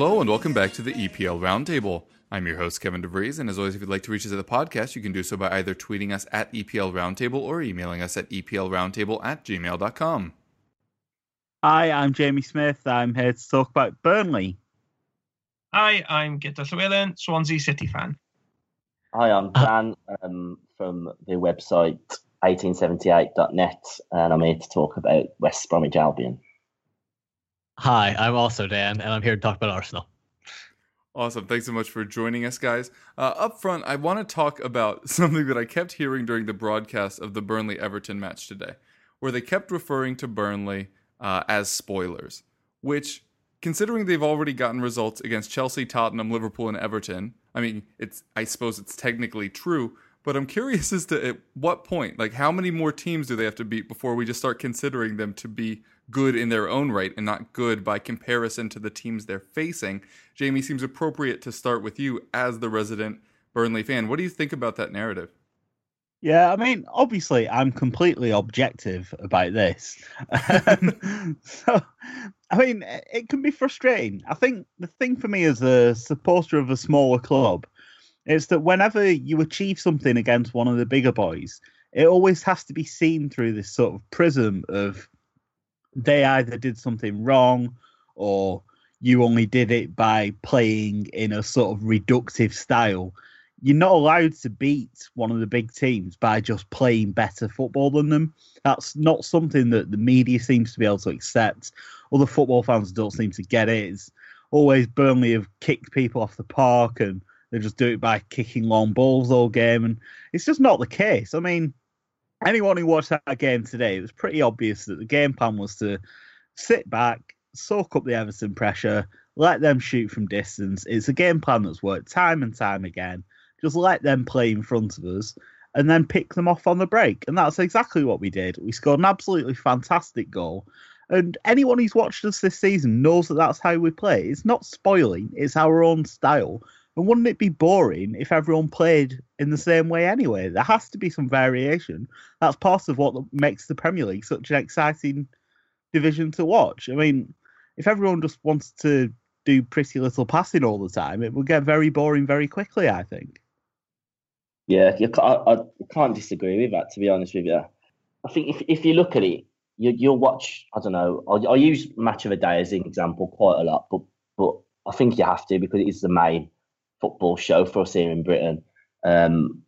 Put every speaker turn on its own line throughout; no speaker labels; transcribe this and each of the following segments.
Hello and welcome back to the EPL Roundtable. I'm your host, Kevin DeVries, and as always, if you'd like to reach us at the podcast, you can do so by either tweeting us at EPL Roundtable or emailing us at EPLRoundtable at gmail.com.
Hi, I'm Jamie Smith. I'm here to talk about Burnley.
Hi, I'm Guto Llewelyn, Swansea City fan.
Hi, I'm Dan um, from the website 1878.net, and I'm here to talk about West Bromwich Albion.
Hi, I'm also Dan, and I'm here to talk about Arsenal.
Awesome. Thanks so much for joining us, guys. Uh, up front, I want to talk about something that I kept hearing during the broadcast of the Burnley Everton match today, where they kept referring to Burnley uh, as spoilers, which, considering they've already gotten results against Chelsea, Tottenham, Liverpool, and Everton, I mean, it's I suppose it's technically true, but I'm curious as to at what point, like, how many more teams do they have to beat before we just start considering them to be good in their own right and not good by comparison to the teams they're facing? Jamie, seems appropriate to start with you as the resident Burnley fan. What do you think about that narrative?
Yeah, I mean, obviously, I'm completely objective about this. Um, so, I mean, it can be frustrating. I think the thing for me as a supporter of a smaller club is that whenever you achieve something against one of the bigger boys, it always has to be seen through this sort of prism of they either did something wrong or you only did it by playing in a sort of reductive style. You're not allowed to beat one of the big teams by just playing better football than them. That's not something that the media seems to be able to accept. Other football fans don't seem to get it. It's always Burnley have kicked people off the park and they just do it by kicking long balls all game. And it's just not the case. I mean, anyone who watched that game today, it was pretty obvious that the game plan was to sit back, soak up the Everton pressure, let them shoot from distance. It's a game plan that's worked time and time again. Just let them play in front of us and then pick them off on the break. And that's exactly what we did. We scored an absolutely fantastic goal. And anyone who's watched us this season knows that that's how we play. It's not spoiling, it's our own style. And wouldn't it be boring if everyone played in the same way anyway? There has to be some variation. That's part of what makes the Premier League such an exciting division to watch. I mean, if everyone just wants to do pretty little passing all the time, it would get very boring very quickly, I think.
Yeah, I, I can't disagree with that, to be honest with you. I think if, if you look at it, you, you'll watch, I don't know, I, I use Match of the Day as an example quite a lot, but, but I think you have to because it is the main football show for us here in Britain um,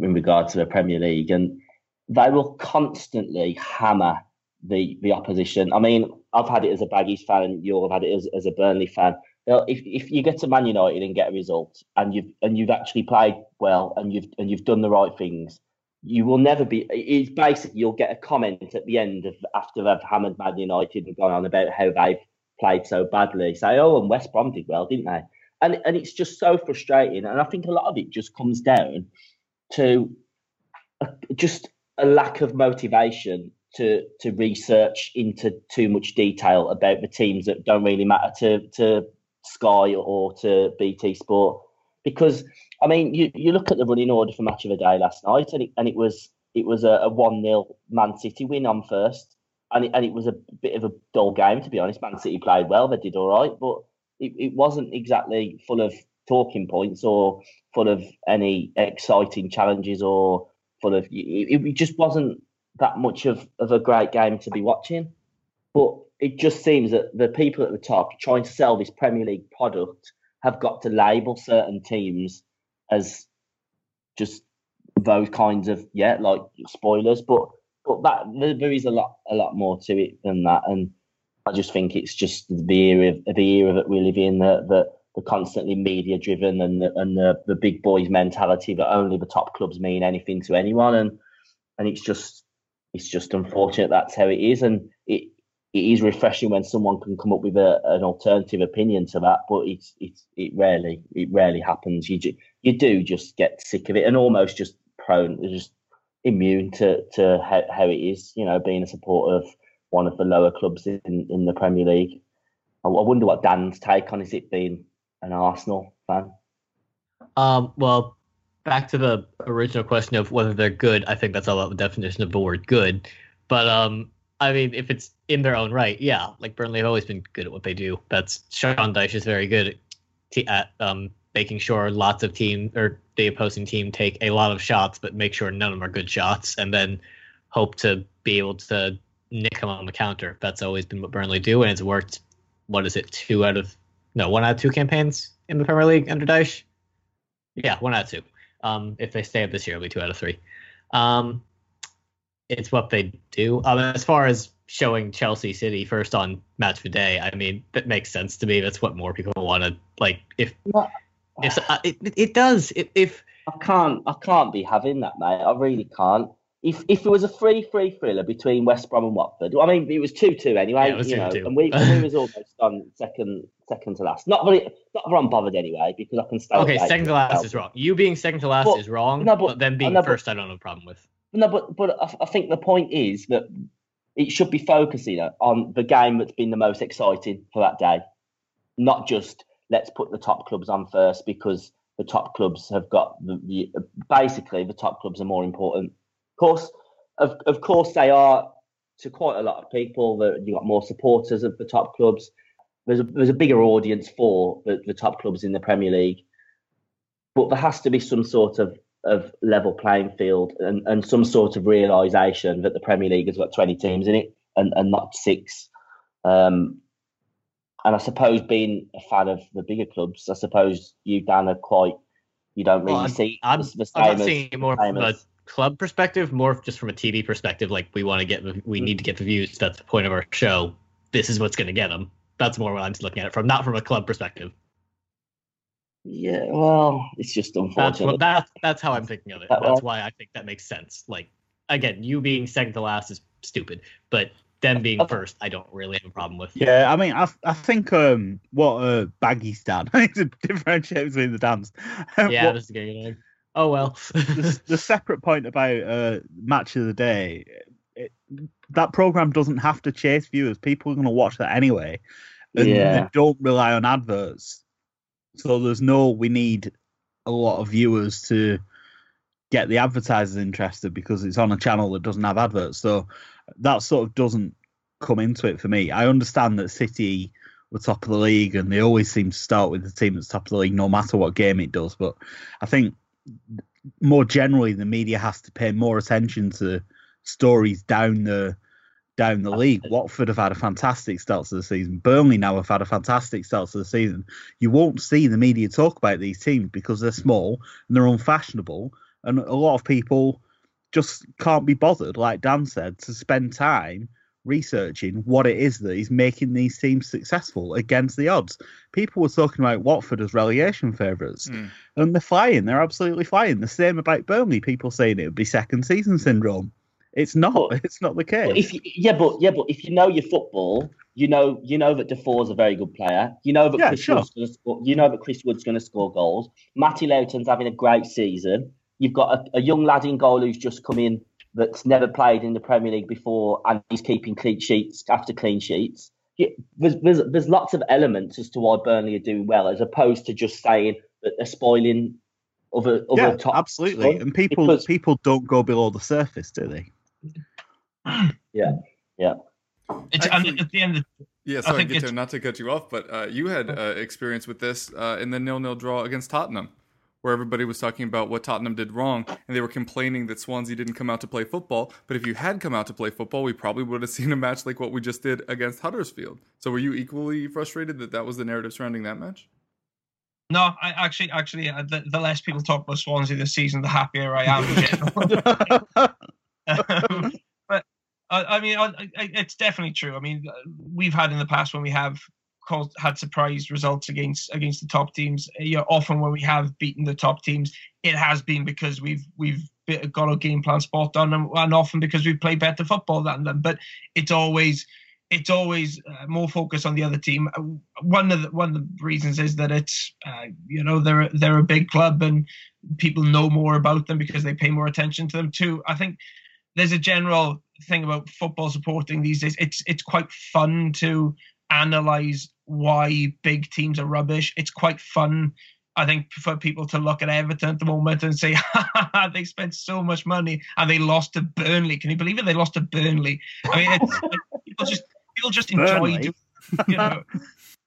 in regard to the Premier League. And they will constantly hammer the the opposition. I mean, I've had it as a Baggies fan, and you've had it as, as a Burnley fan. Now, if if you get to Man United and get a result, and you've and you've actually played well, and you've and you've done the right things, you will never be. It's basically you'll get a comment at the end of after they've hammered Man United and gone on about how they've played so badly. Say, oh, and West Brom did well, didn't they? And and it's just so frustrating. And I think a lot of it just comes down to a, just a lack of motivation to to research into too much detail about the teams that don't really matter to to Sky or to BT Sport. Because I mean, you, you look at the running order for match of the day last night, and it and it was it was a one 0 Man City win on first, and it, and it was a bit of a dull game to be honest. Man City played well; they did all right, but it, it wasn't exactly full of talking points or full of any exciting challenges or full of. It, it just wasn't that much of, of a great game to be watching. But it just seems that the people at the top trying to sell this Premier League product have got to label certain teams as just those kinds of yeah, like spoilers. But but that there, is a lot a lot more to it than that, and I just think it's just the era of the era that we live in that the constantly media driven and the, and the, the big boys mentality that only the top clubs mean anything to anyone. And and it's just it's just unfortunate that's how it is. And it it is refreshing when someone can come up with a, an alternative opinion to that but it's it's it rarely it rarely happens. You ju- you do just get sick of it and almost just prone just immune to to how, how it is you know being a supporter of one of the lower clubs in, in the Premier League I, I wonder what Dan's take on is it being an Arsenal fan
Um, well, back to the original question of whether they're good. I think that's all about the definition of the word good. But um, I mean, if it's in their own right, yeah, like Burnley have always been good at what they do. That's Sean Dyche is very good at, at um making sure lots of team or the opposing team take a lot of shots, but make sure none of them are good shots, and then hope to be able to nick them on the counter. That's always been what Burnley do, and it's worked. What is it? Two out of no, one out of two campaigns in the Premier League under Dyche. Yeah, one out of two. Um, if they stay up this year, it'll be two out of three. Um, it's what they do. Um, as far as showing Chelsea City first on match of the day, I mean that makes sense to me. That's what more people want to like. If if uh, it, it it does. If, if
I can't I can't be having that, mate. I really can't. If if it was a free free thriller between West Brom and Watford, I mean it was two two anyway,
Yeah, it was
you know,
2-2.
and we, we was almost on second second to last. Not very not very unbothered anyway because I can stay.
okay, second to last is wrong. You being second to last
But-
is wrong.
no, but-
but, then being
no, but-
first, I don't have a problem with.
No, but but I, I think the point is that it should be focusing on the game that's been the most exciting for that day, not just let's put the top clubs on first because the top clubs have got the, the basically the top clubs are more important. Of course, of of course they are to quite a lot of people. That you got more supporters of the top clubs. There's a there's a bigger audience for the, the top clubs in the Premier League, but there has to be some sort of of level playing field and, and some sort of realization that the Premier League has got 20 teams in it and, and not six. Um, and I suppose being a fan of the bigger clubs, I suppose you, Dan, are quite, you don't really
Well, I'm-
see
I'm,
the, the
I'm not seeing it more from a club perspective, more just from a TV perspective. Like we want to get, we need to get the views. That's the point of our show. This is what's going to get them. That's more what I'm looking at it from, not from a club perspective.
Yeah, well, it's just
That's
unfortunate.
what that that's how I'm thinking of it. That's why I think that makes sense. Like again, you being second to last is stupid, but them being first, I don't really have a problem with.
Yeah, I mean, I, I think um, what uh, Baggy's done is a differentiate between the dams.
Yeah,
What-
this is getting annoying. Oh well.
the, the separate point about uh, match of the day, it, that program doesn't have to chase viewers. People are going to watch that anyway, and
Yeah.
they don't rely on adverts. So there's no we need a lot of viewers to get the advertisers interested because it's on a channel that doesn't have adverts. So that sort of doesn't come into it for me. I understand that City were top of the league and they always seem to start with the team that's top of the league no matter what game it does. But I think more generally the media has to pay more attention to stories down the down the league. Watford have had a fantastic start to the season. Burnley now have had a fantastic start to the season. You won't see the media talk about these teams because they're small and they're unfashionable, and a lot of people just can't be bothered, like Dan said, to spend time researching what it is that he's making these teams successful against the odds. People were talking about Watford as relegation favourites,
Mm.
and they're flying. They're absolutely flying. The same about Burnley. People saying it would be second season syndrome. It's not.
But-
It's not the case.
But if you, yeah, but yeah, but if you know your football, you know you know that Defoe's a very good player. You know that
Yeah,
Chris
sure.
Wood's going to score. You know that Chris Wood's going to score goals. Matty Lowton's having a great season. You've got a, a young lad in goal who's just come in that's never played in the Premier League before, and he's keeping clean sheets after clean sheets. There's, there's there's lots of elements as to why Burnley are doing well, as opposed to just saying that they're spoiling other other
yeah,
top.
absolutely.
clubs.
And people
because-
people don't go below the surface, do they? Yeah. Yeah.
It's, and
Actually-
at the end, of,
Yeah, sorry,
think
Guto,
it's-
not to cut you off, but uh, you had uh, experience with this uh, in the nil-nil draw against Tottenham, where everybody was talking about what Tottenham did wrong, and they were complaining that Swansea didn't come out to play football. But if you had come out to play football, we probably would have seen a match like what we just did against Huddersfield. So were you equally frustrated that that was the narrative surrounding that match?
No, I actually, actually, uh, the, the less people talk about Swansea this season, the happier I am. in um, but I, I mean, I, I, it's definitely true. I mean, uh, we've had in the past when we have caused, had surprise results against against the top teams. uh, You know, often when we have beaten the top teams, it has been because we've we've got our game plan spot on, and, and often because we play better football than them. But it's always it's always uh, more focus on the other team. Uh, One of the one of the reasons is that it's uh, you know they're they're a big club and people know more about them because they pay more attention to them too. I think there's a general thing about football supporting these days. It's it's quite fun to analyze why big teams are rubbish. It's quite fun. I think for people to look at Everton at the moment and say they spent so much money and they lost to Burnley. Can you believe it? They lost to Burnley. I mean, it's, people just people just enjoy.
Burnley.
You know,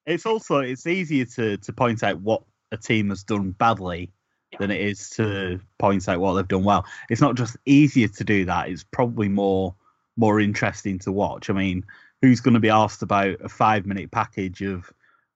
It's also it's easier to to point out what a team has done badly than it is to point out what they've done well. It's not just easier to do that; it's probably more more interesting to watch. I mean, who's going to be asked about a five minute package of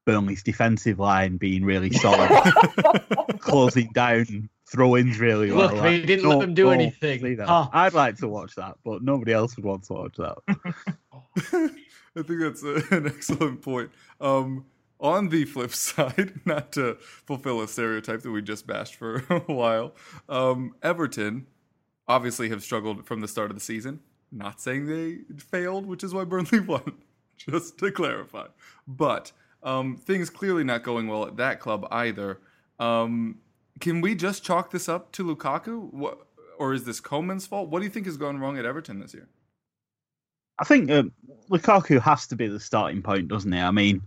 Burnley's defensive line being really solid, closing down throw-ins really well?
Look, they
Like,
didn't let them do
don't
anything.
see.
Ah.
I'd like to watch that, but nobody else would want to watch that.
I think that's a, an excellent point. Um, on the flip side, not to fulfill a stereotype that we just bashed for a while, um, Everton obviously have struggled from the start of the season. Not saying they failed, which is why Burnley won, just to clarify. But um, things clearly not going well at that club either. Um, can we just chalk this up to Lukaku? What, or is this Koeman's fault? What do you think has gone wrong at Everton this year?
I think um, Lukaku has to be the starting point, doesn't he? I mean,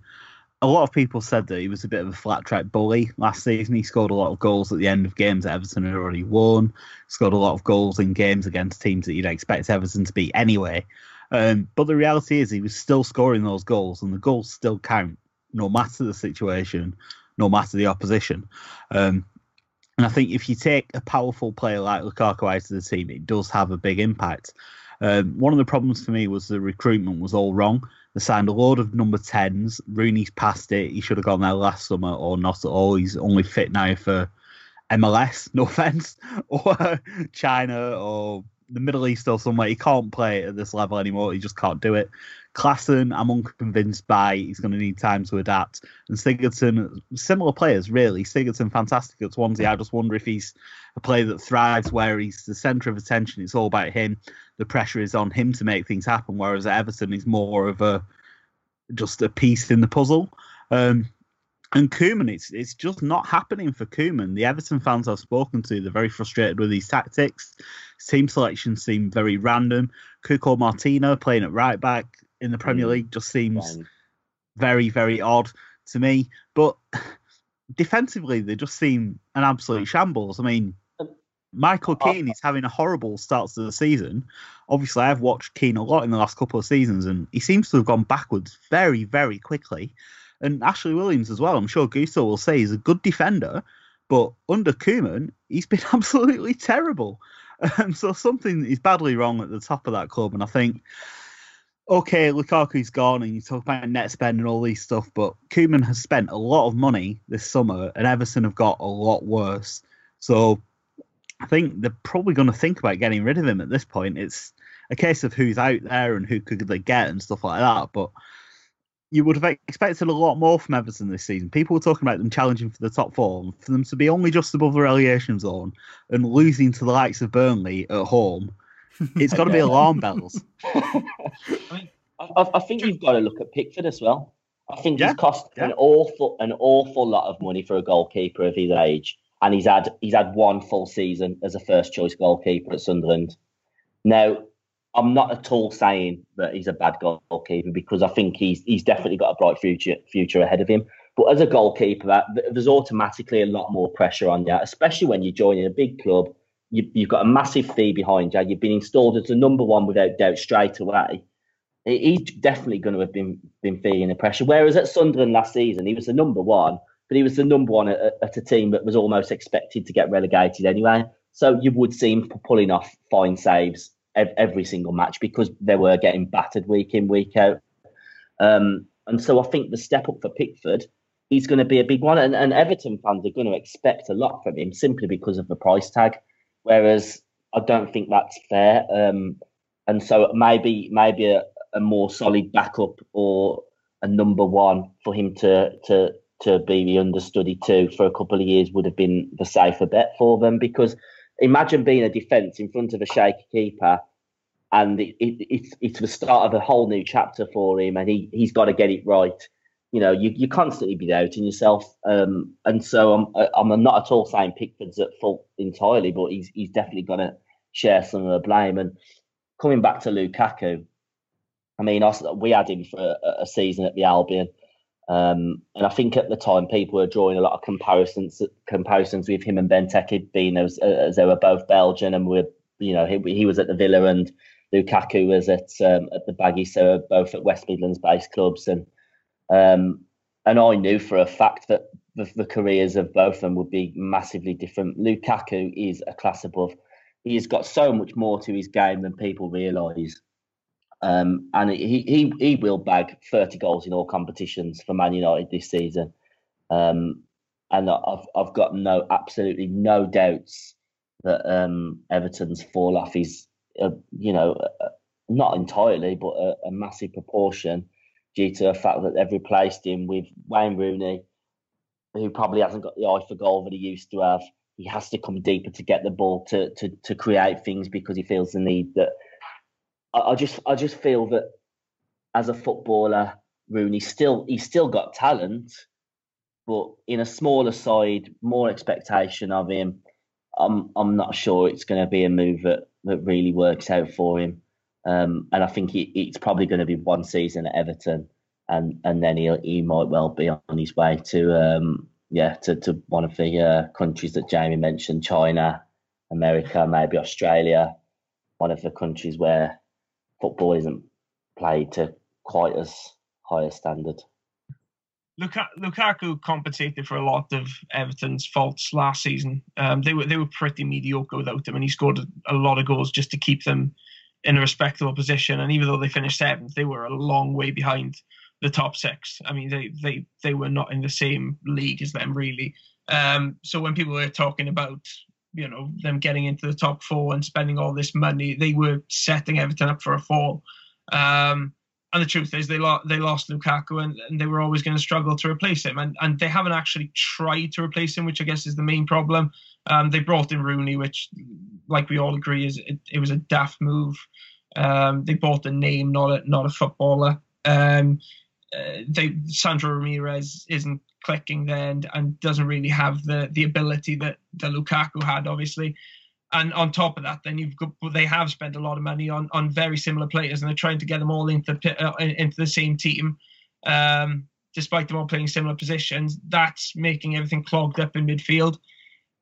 a lot of people said that he was a bit of a flat track bully last season. He scored a lot of goals at the end of games that Everton had already won. Scored a lot of goals in games against teams that you'd expect Everton to beat anyway. Um, but the reality is, he was still scoring those goals, and the goals still count, no matter the situation, no matter the opposition. Um, and I think if you take a powerful player like Lukaku out of the team, it does have a big impact. Um, one of the problems for me was the recruitment was all wrong. They signed a load of number 10s. Rooney's past it. He should have gone there last summer or not at all. He's only fit now for MLS, no offense, or China or the Middle East or somewhere. He can't play at this level anymore. He just can't do it. Klaassen, I'm unconvinced by. He's going to need time to adapt. And Sigurdsson, similar players, really. Sigurdsson, fantastic at Swansea. I just wonder if he's a player that thrives where he's the centre of attention. It's all about him. The pressure is on him to make things happen. Whereas at Everton, he's more of a just a piece in the puzzle. Um, and Koeman, it's it's just not happening for Koeman. The Everton fans I've spoken to, they're very frustrated with his tactics. His team selections seem very random. Cuco Martina playing at right back in the Premier
Mm.
League just seems
Um,
very, very odd to me. But defensively, they just seem an absolute shambles. I mean, Michael
Uh,
Keane is having a horrible start to the season. Obviously, I've watched Keane a lot in the last couple of seasons, and he seems to have gone backwards very, very quickly. And Ashley Williams as well. I'm sure Guto will say he's a good defender, but under Koeman, he's been absolutely terrible. Um, so something is badly wrong at the top of that club, and I think okay, Lukaku's gone, and you talk about net spend and all these stuff, but Koeman has spent a lot of money this summer, and Everton have got a lot worse. So I think they're probably going to think about getting rid of him at this point. It's a case of who's out there and who could they get and stuff like that. But you would have expected a lot more from Everton this season. People were talking about them challenging for the top four, and for them to be only just above the relegation zone and losing to the likes of Burnley at home. It's got to be alarm bells.
I, I I think you've got to look at Pickford as well. I think
Yeah,
he's cost
yeah.
an awful an awful lot of money for a goalkeeper of his age, and he's had he's had one full season as a first choice goalkeeper at Sunderland. Now, I'm not at all saying that he's a bad goalkeeper because I think he's he's definitely got a bright future future ahead of him. But as a goalkeeper, there's automatically a lot more pressure on you, especially when you're joining a big club. You, you've got a massive fee behind you. You've been installed as the number one without doubt straight away. he's definitely going to have been been feeling the pressure. Whereas at Sunderland last season, he was the number one, but he was the number one at, at a team that was almost expected to get relegated anyway. So you would see him pulling off fine saves every single match because they were getting battered week in week out. Um, and so I think the step up for Pickford is going to be a big one, and, and Everton fans are going to expect a lot from him simply because of the price tag. Whereas I don't think that's fair. Um, and so maybe maybe a, a more solid backup or a number one for him to to to be the understudy to for a couple of years would have been the safer bet for them because imagine being a defence in front of a shaky keeper and it, it, it's it's the start of a whole new chapter for him and he he's got to get it right. You know you, you constantly be doubting yourself um, and so I'm I'm not at all saying Pickford's at fault entirely but he's he's definitely got to share some of the blame. And coming back to Lukaku I mean, we had him for a, a season at the Albion, um, and I think at the time people were drawing a lot of comparisons comparisons with him and Benteke, being as, as they were both Belgian, and we you know he, he was at the Villa and Lukaku was at um, at the Baggy, so both at West Midlands based clubs, and um, and I knew for a fact that the, the careers of both of them would be massively different. Lukaku is a class above. He's got so much more to his game than people realise. Um, and he, he he will bag 30 goals in all competitions for Man United this season. Um, and I've I've got no absolutely no doubts that um, Everton's fall off is uh, you know uh, not entirely but a, a, massive proportion due to the fact that they've replaced him with Wayne Rooney, who probably hasn't got the eye for goal that he used to have. He has to come deeper to get the ball to to to create things because he feels the need that I, I just I just feel that as a footballer, Rooney still he's still got talent, but in a smaller side, more expectation of him. I'm I'm not sure it's going to be a move that, that really works out for him. Um, and I think he, it's probably going to be one season at Everton, and and then he he might well be on his way to um, yeah to, to one of the uh, countries that Jamie mentioned, China, America, maybe Australia, one of the countries where football isn't played to quite as high a standard.
Lukaku compensated for a lot of Everton's faults last season. Um, they were they were pretty mediocre without him, and he scored a lot of goals just to keep them in a respectable position. And even though they finished seventh, they were a long way behind the top six. I mean, they they they were not in the same league as them really. Um, so when people were talking about you know them getting into the top four and spending all this money, they were setting Everton up for a fall. Um, and the truth is, they lost they lost Lukaku, and, and they were always going to struggle to replace him, and and they haven't actually tried to replace him, which I guess is the main problem. Um, they brought in Rooney, which, like we all agree, is it, it was a daft move. Um, they bought a name, not a not a footballer. Um, uh, they Ramirez isn't clicking there and, and doesn't really have the the ability that, that Lukaku had, obviously. And on top of that, then you've got they have spent a lot of money on on very similar players, and they're trying to get them all into uh, into the same team, um, despite them all playing similar positions. That's making everything clogged up in midfield.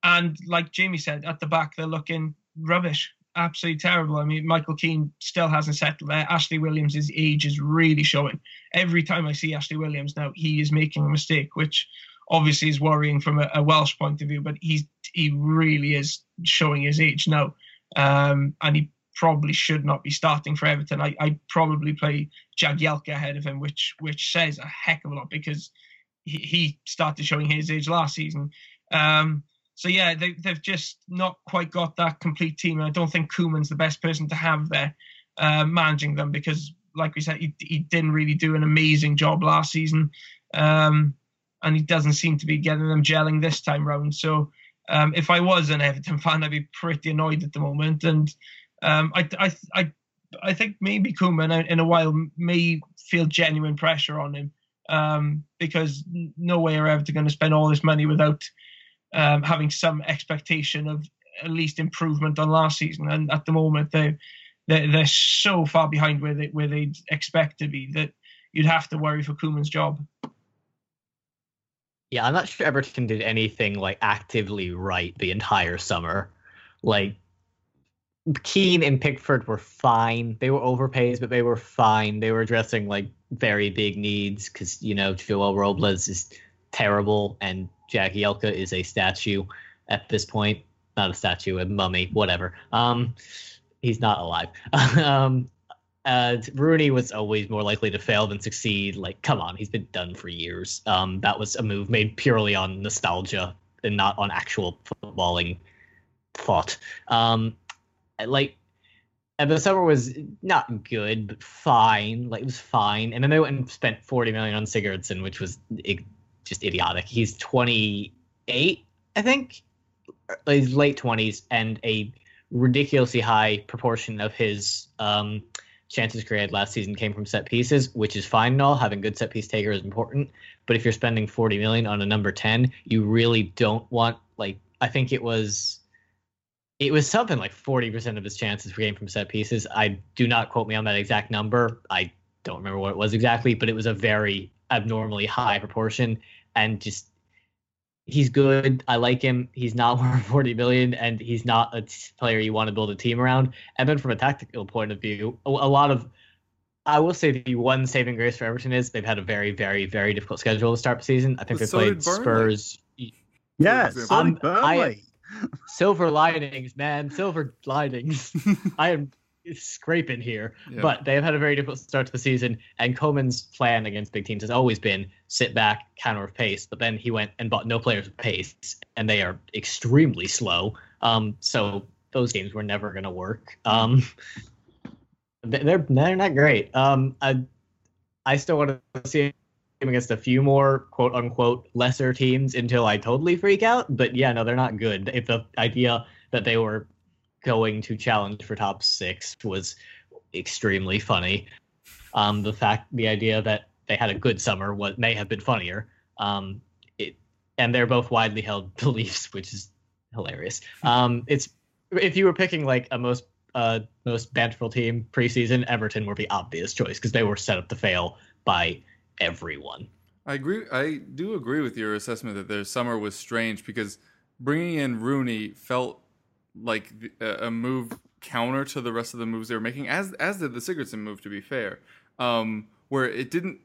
And like Jamie said, at the back they're looking rubbish absolutely terrible. I mean, Michael Keane still hasn't settled there. Ashley Williams' age is really showing. Every time I see Ashley Williams now, he is making a mistake, which obviously is worrying from a, a Welsh point of view. But he's he really is showing his age now, um, and he probably should not be starting for Everton. I I probably play Jagielka ahead of him, which which says a heck of a lot because he, he started showing his age last season. Um, so yeah, they, they've just not quite got that complete team. And I don't think Koeman's the best person to have there uh, managing them because, like we said, he, he didn't really do an amazing job last season, um, and he doesn't seem to be getting them gelling this time round. So um, if I was an Everton fan, I'd be pretty annoyed at the moment, and um, I, I I I think maybe Koeman in a while may feel genuine pressure on him um, because no way are Everton going to spend all this money without um, having some expectation of at least improvement on last season. And at the moment, they they're, they're so far behind where they where they expect to be that you'd have to worry for Koeman's job.
Yeah, I'm not sure Everton did anything like actively right the entire summer. Like Keane and Pickford were fine. They were overpaid, but they were fine. They were addressing like very big needs because you know Joel Robles is terrible and Jagielka is a statue at this point. Not a statue, a mummy, whatever. Um, he's not alive. um, uh, Rooney was always more likely to fail than succeed. Like, come on, he's been done for years. Um, that was a move made purely on nostalgia and not on actual footballing thought. Um, like, and the summer was not good, but fine. Like, it was fine. And then they went and spent forty million on Sigurdsson, which was just idiotic. He's twenty eight, I think, his late twenties, and a ridiculously high proportion of his um, chances created last season came from set pieces, which is fine and all. Having good set piece taker is important, but if you're spending 40 million on a number 10, you really don't want like I think it was it was something like 40% of his chances came from set pieces. I do not quote me on that exact number. I don't remember what it was exactly, but it was a very abnormally high proportion and just he's good. I like him. He's not worth 40 million and he's not a player you want to build a team around. And then from a tactical point of view, a, a lot of I will say the one saving grace for Everton is they've had a very, very, very difficult schedule to start the season. I think they
so
played
did
Spurs.
Yes,
example.
um,
I-
Burnley.
Silver linings, man. Silver linings. I am scraping here. But they have had a very difficult start to the season, and Koeman's plan against big teams has always been sit back, counter with pace. But then he went and bought no players with pace, and they are extremely slow. Um, so those games were never going to work. Um, they- they're they're not great. Um, I I still want to see him against a few more quote unquote lesser teams until I totally freak out. But yeah, no, they're not good. If the idea that they were going to challenge for top six was extremely funny. Um, the fact, the idea that they had a good summer was may have been funnier. Um, it, and they're both widely held beliefs, which is hilarious. Um, it's if you were picking like a most uh most banterful team preseason, Everton were the obvious choice because they were set up to fail by everyone.
I agree. I do agree with your assessment that their summer was strange because bringing in Rooney felt like the- a a move counter to the rest of the moves they were making, as as did the Sigurdsson move. To be fair, um, where it didn't,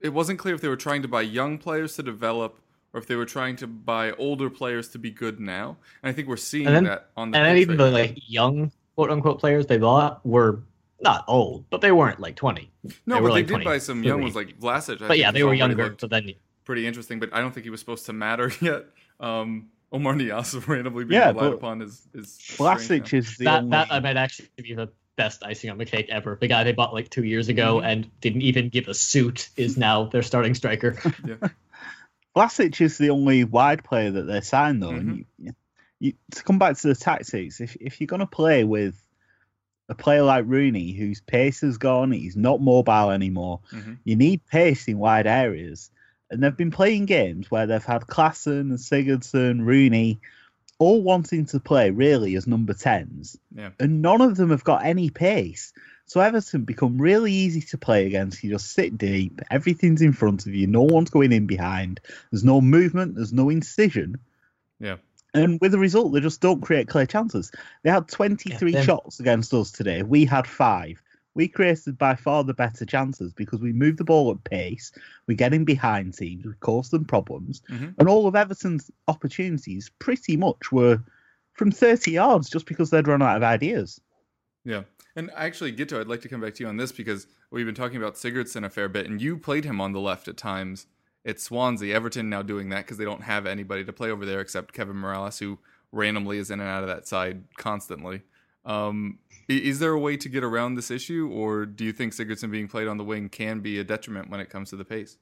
it wasn't clear if they were trying to buy young players to develop or if they were trying to buy older players to be good now. And I think we're seeing
then-
that on the
and then even
right
the
now.
like young quote unquote players they bought were not old, but they weren't like twenty.
no,
they
but
were
they
like
did buy some young ones like Vlasic. I
But
think
yeah, they were younger. So then
pretty interesting, but I don't think he was supposed to matter yet. Um, Oumar Niasse randomly being
Yeah,
relied upon is is strange
Vlasic is the
that
only...
that I might actually be the best icing on the cake ever. The guy they bought like two years ago
Mhm.
and didn't even give a suit is now their starting striker.
Vlasic is the only wide player that they signed, though.
Mm-hmm.
And you, you, to come back to the tactics, if if you're going to play with a player like Rooney, whose pace has gone, he's not mobile anymore.
Mhm.
You need pace in wide areas, and they've been playing games where they've had Klaassen and Sigurdsson, Rooney, all wanting to play really as number tens,
Yeah.
and none of them have got any pace. So Everton become really easy to play against. You just sit deep, everything's in front of you, no one's going in behind. There's no movement, there's no incision.
Yeah.
And with the result, they just don't create clear chances. They had 23
Yeah,
shots against us today. We had five. We created by far the better chances because we moved the ball at pace. We get in behind teams. We cause them problems.
Mhm.
And all of Everton's opportunities pretty much were from 30 yards just because they'd run out of ideas.
Yeah. And actually, Guto, I'd like to come back to you on this because we've been talking about Sigurdsson a fair bit, and you played him on the left at times at Swansea. Everton now doing that because they don't have anybody to play over there except Kevin Mirallas, who randomly is in and out of that side constantly. Um, is there a way to get around this issue, or do you think Sigurdsson being played on the wing can be a detriment when it comes to the pace?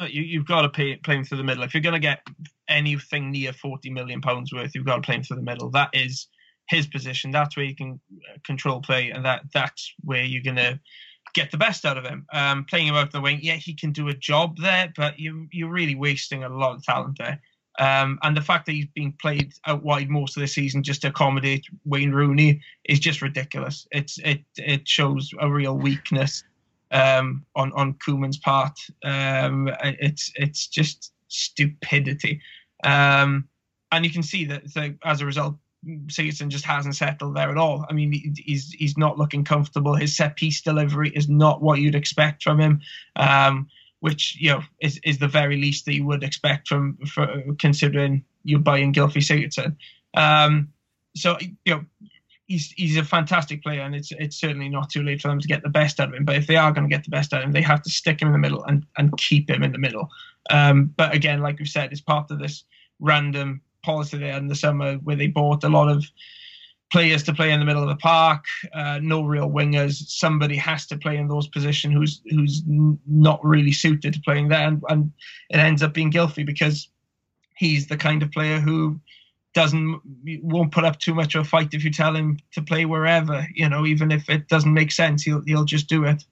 You, you've got to pay, play him through the middle. If you're going to get anything near 40 million pounds worth, you've got to play him through the middle. That is his position. That's where you can uh, control play, and that that's where you're going to get the best out of him. Um, playing him out the wing, yeah, he can do a job there, but you you're really wasting a lot of talent there. Um, and the fact that he's being played out wide most of the season just to accommodate Wayne Rooney is just ridiculous. It's it it shows a real weakness um, on on Koeman's part. Um, it's it's just stupidity, um, and you can see that as a result, Sigurdsson just hasn't settled there at all. I mean, he's he's not looking comfortable. His set piece delivery is not what you'd expect from him, um, which you know is, is the very least that you would expect from for considering you're buying Gylfi Sigurdsson. Um, so you know. He's, he's a fantastic player, and it's it's certainly not too late for them to get the best out of him. But if they are going to get the best out of him, they have to stick him in the middle and, and keep him in the middle. Um, but again, like we've said, it's part of this random policy there in the summer where they bought a lot of players to play in the middle of the park, uh, no real wingers. Somebody has to play in those positions who's who's not really suited to playing there, and, and it ends up being Gylfi because he's the kind of player who doesn't won't put up too much of a fight if you tell him to play wherever. You know, even if it doesn't make sense, he'll he'll just do it.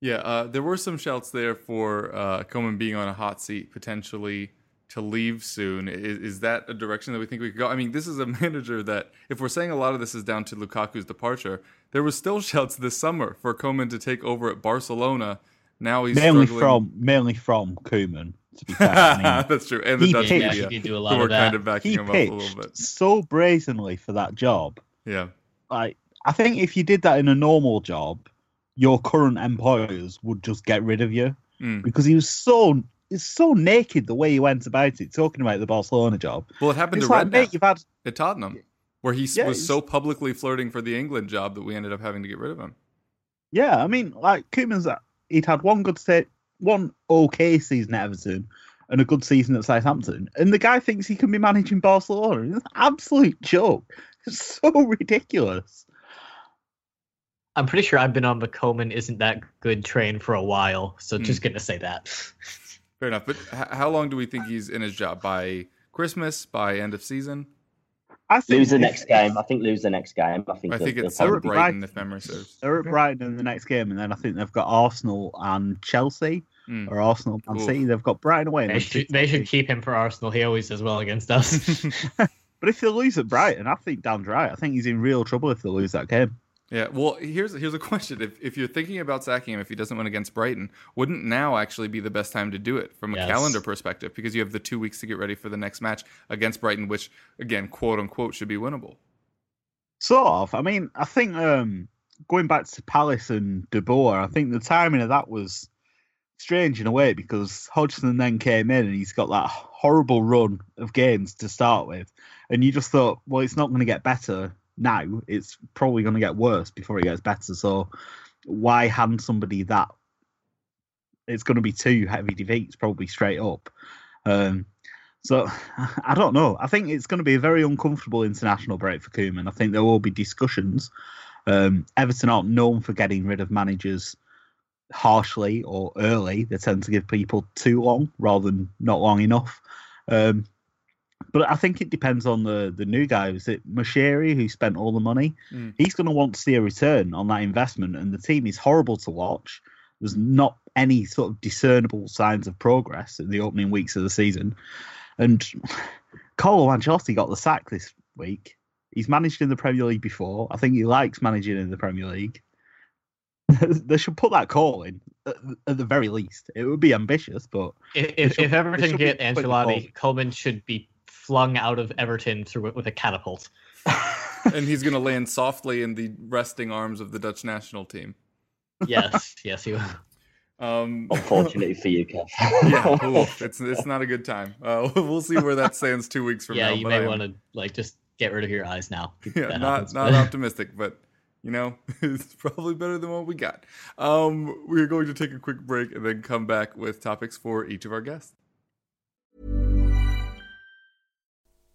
Yeah, uh, there were some shouts there for uh, Koeman being on a hot seat, potentially to leave soon. Is, is that a direction that we think we could go? I mean, this is a manager that, if we're saying a lot of this is down to Lukaku's departure, there was still shouts this summer for Koeman to take over at Barcelona. Now he's
mainly
struggling.
from mainly from Koeman. To be fair, I mean,
That's true, and the
he
Dutch
pitched-
Yeah,
media
he did do a
who
lot
were kind of backing
he
him up a little
pitched
bit.
so brazenly for that job.
Yeah,
Like, I think if you did that in a normal job, your current employers would just get rid of you
Mm.
because he was so it's so naked the way he went about it, talking about the Barcelona job.
well, it happened
It's
to
like,
Redknapp
mate, you've had
at Tottenham, where he
Yeah,
was
he's-
so publicly flirting for the England job that we ended up having to get rid of him.
Yeah, I mean, like Koeman's, he'd had one good set, one okay season at Everton, and a good season at Southampton, and the guy thinks he can be managing Barcelona. It's an absolute joke. It's so ridiculous.
I'm pretty sure I've been on the Koeman isn't that good train for a while, so
Hmm.
just gonna say that.
Fair enough, but h- how long do we think he's in his job? By Christmas? By end of season?
I think
Lose the next game. I think lose the next game. I think.
I
they'll-
think
they'll
it's
probably
at
probably be
Brighton,
right.
if memory serves.
They're at Brighton in the next game, and then I think they've got Arsenal and Chelsea,
Mm.
or Arsenal and
Oof.
City. They've got Brighton away.
They should, they should keep him for Arsenal. He always does well against us.
But if they lose at Brighton, I think Dan's right. I think he's in real trouble if they lose that game.
Yeah, well, here's here's a question: if if you're thinking about sacking him, if he doesn't win against Brighton, wouldn't now actually be the best time to do it from a
Yes.
calendar perspective? Because you have the two weeks to get ready for the next match against Brighton, which again, quote unquote, should be winnable.
Sort of. I mean, I think um, going back to Palace and De Boer, I think the timing of that was strange in a way because Hodgson then came in and he's got that horrible run of games to start with, and you just thought, well, it's not going to get better now. It's probably going to get worse before it gets better. So why hand somebody that? It's going to be two heavy defeats, probably straight up. Um, so I don't know. I think it's going to be a very uncomfortable international break for Koeman. I think there will be discussions. Um, Everton aren't known for getting rid of managers harshly or early. They tend to give people too long rather than not long enough. Um, but I think it depends on the the new guy. Is it Moshiri who spent all the money?
Mm.
He's going to want to see a return on that investment, and the team is horrible to watch. There's not any sort of discernible signs of progress in the opening weeks of the season. And Carlo Ancelotti got the sack this week. He's managed in the Premier League before. I think he likes managing in the Premier League. they should put that call in at, at the very least. It would be ambitious, but
if if,
should-
if Everton get Ancelotti, Koeman should be flung out of Everton through it with a catapult.
and he's going to land softly in the resting arms of the Dutch national team.
Yes, yes, he will.
Um,
Unfortunately for you, Kev.
yeah, oof, it's it's not a good time. Uh, we'll see where that stands two weeks from
yeah,
now.
Yeah, you
but I
may want to like just get rid of your eyes now.
yeah,
That
not
happens,
not
but-
optimistic, but you know, it's probably better than what we got. Um, we're going to take a quick break and then come back with topics for each of our guests.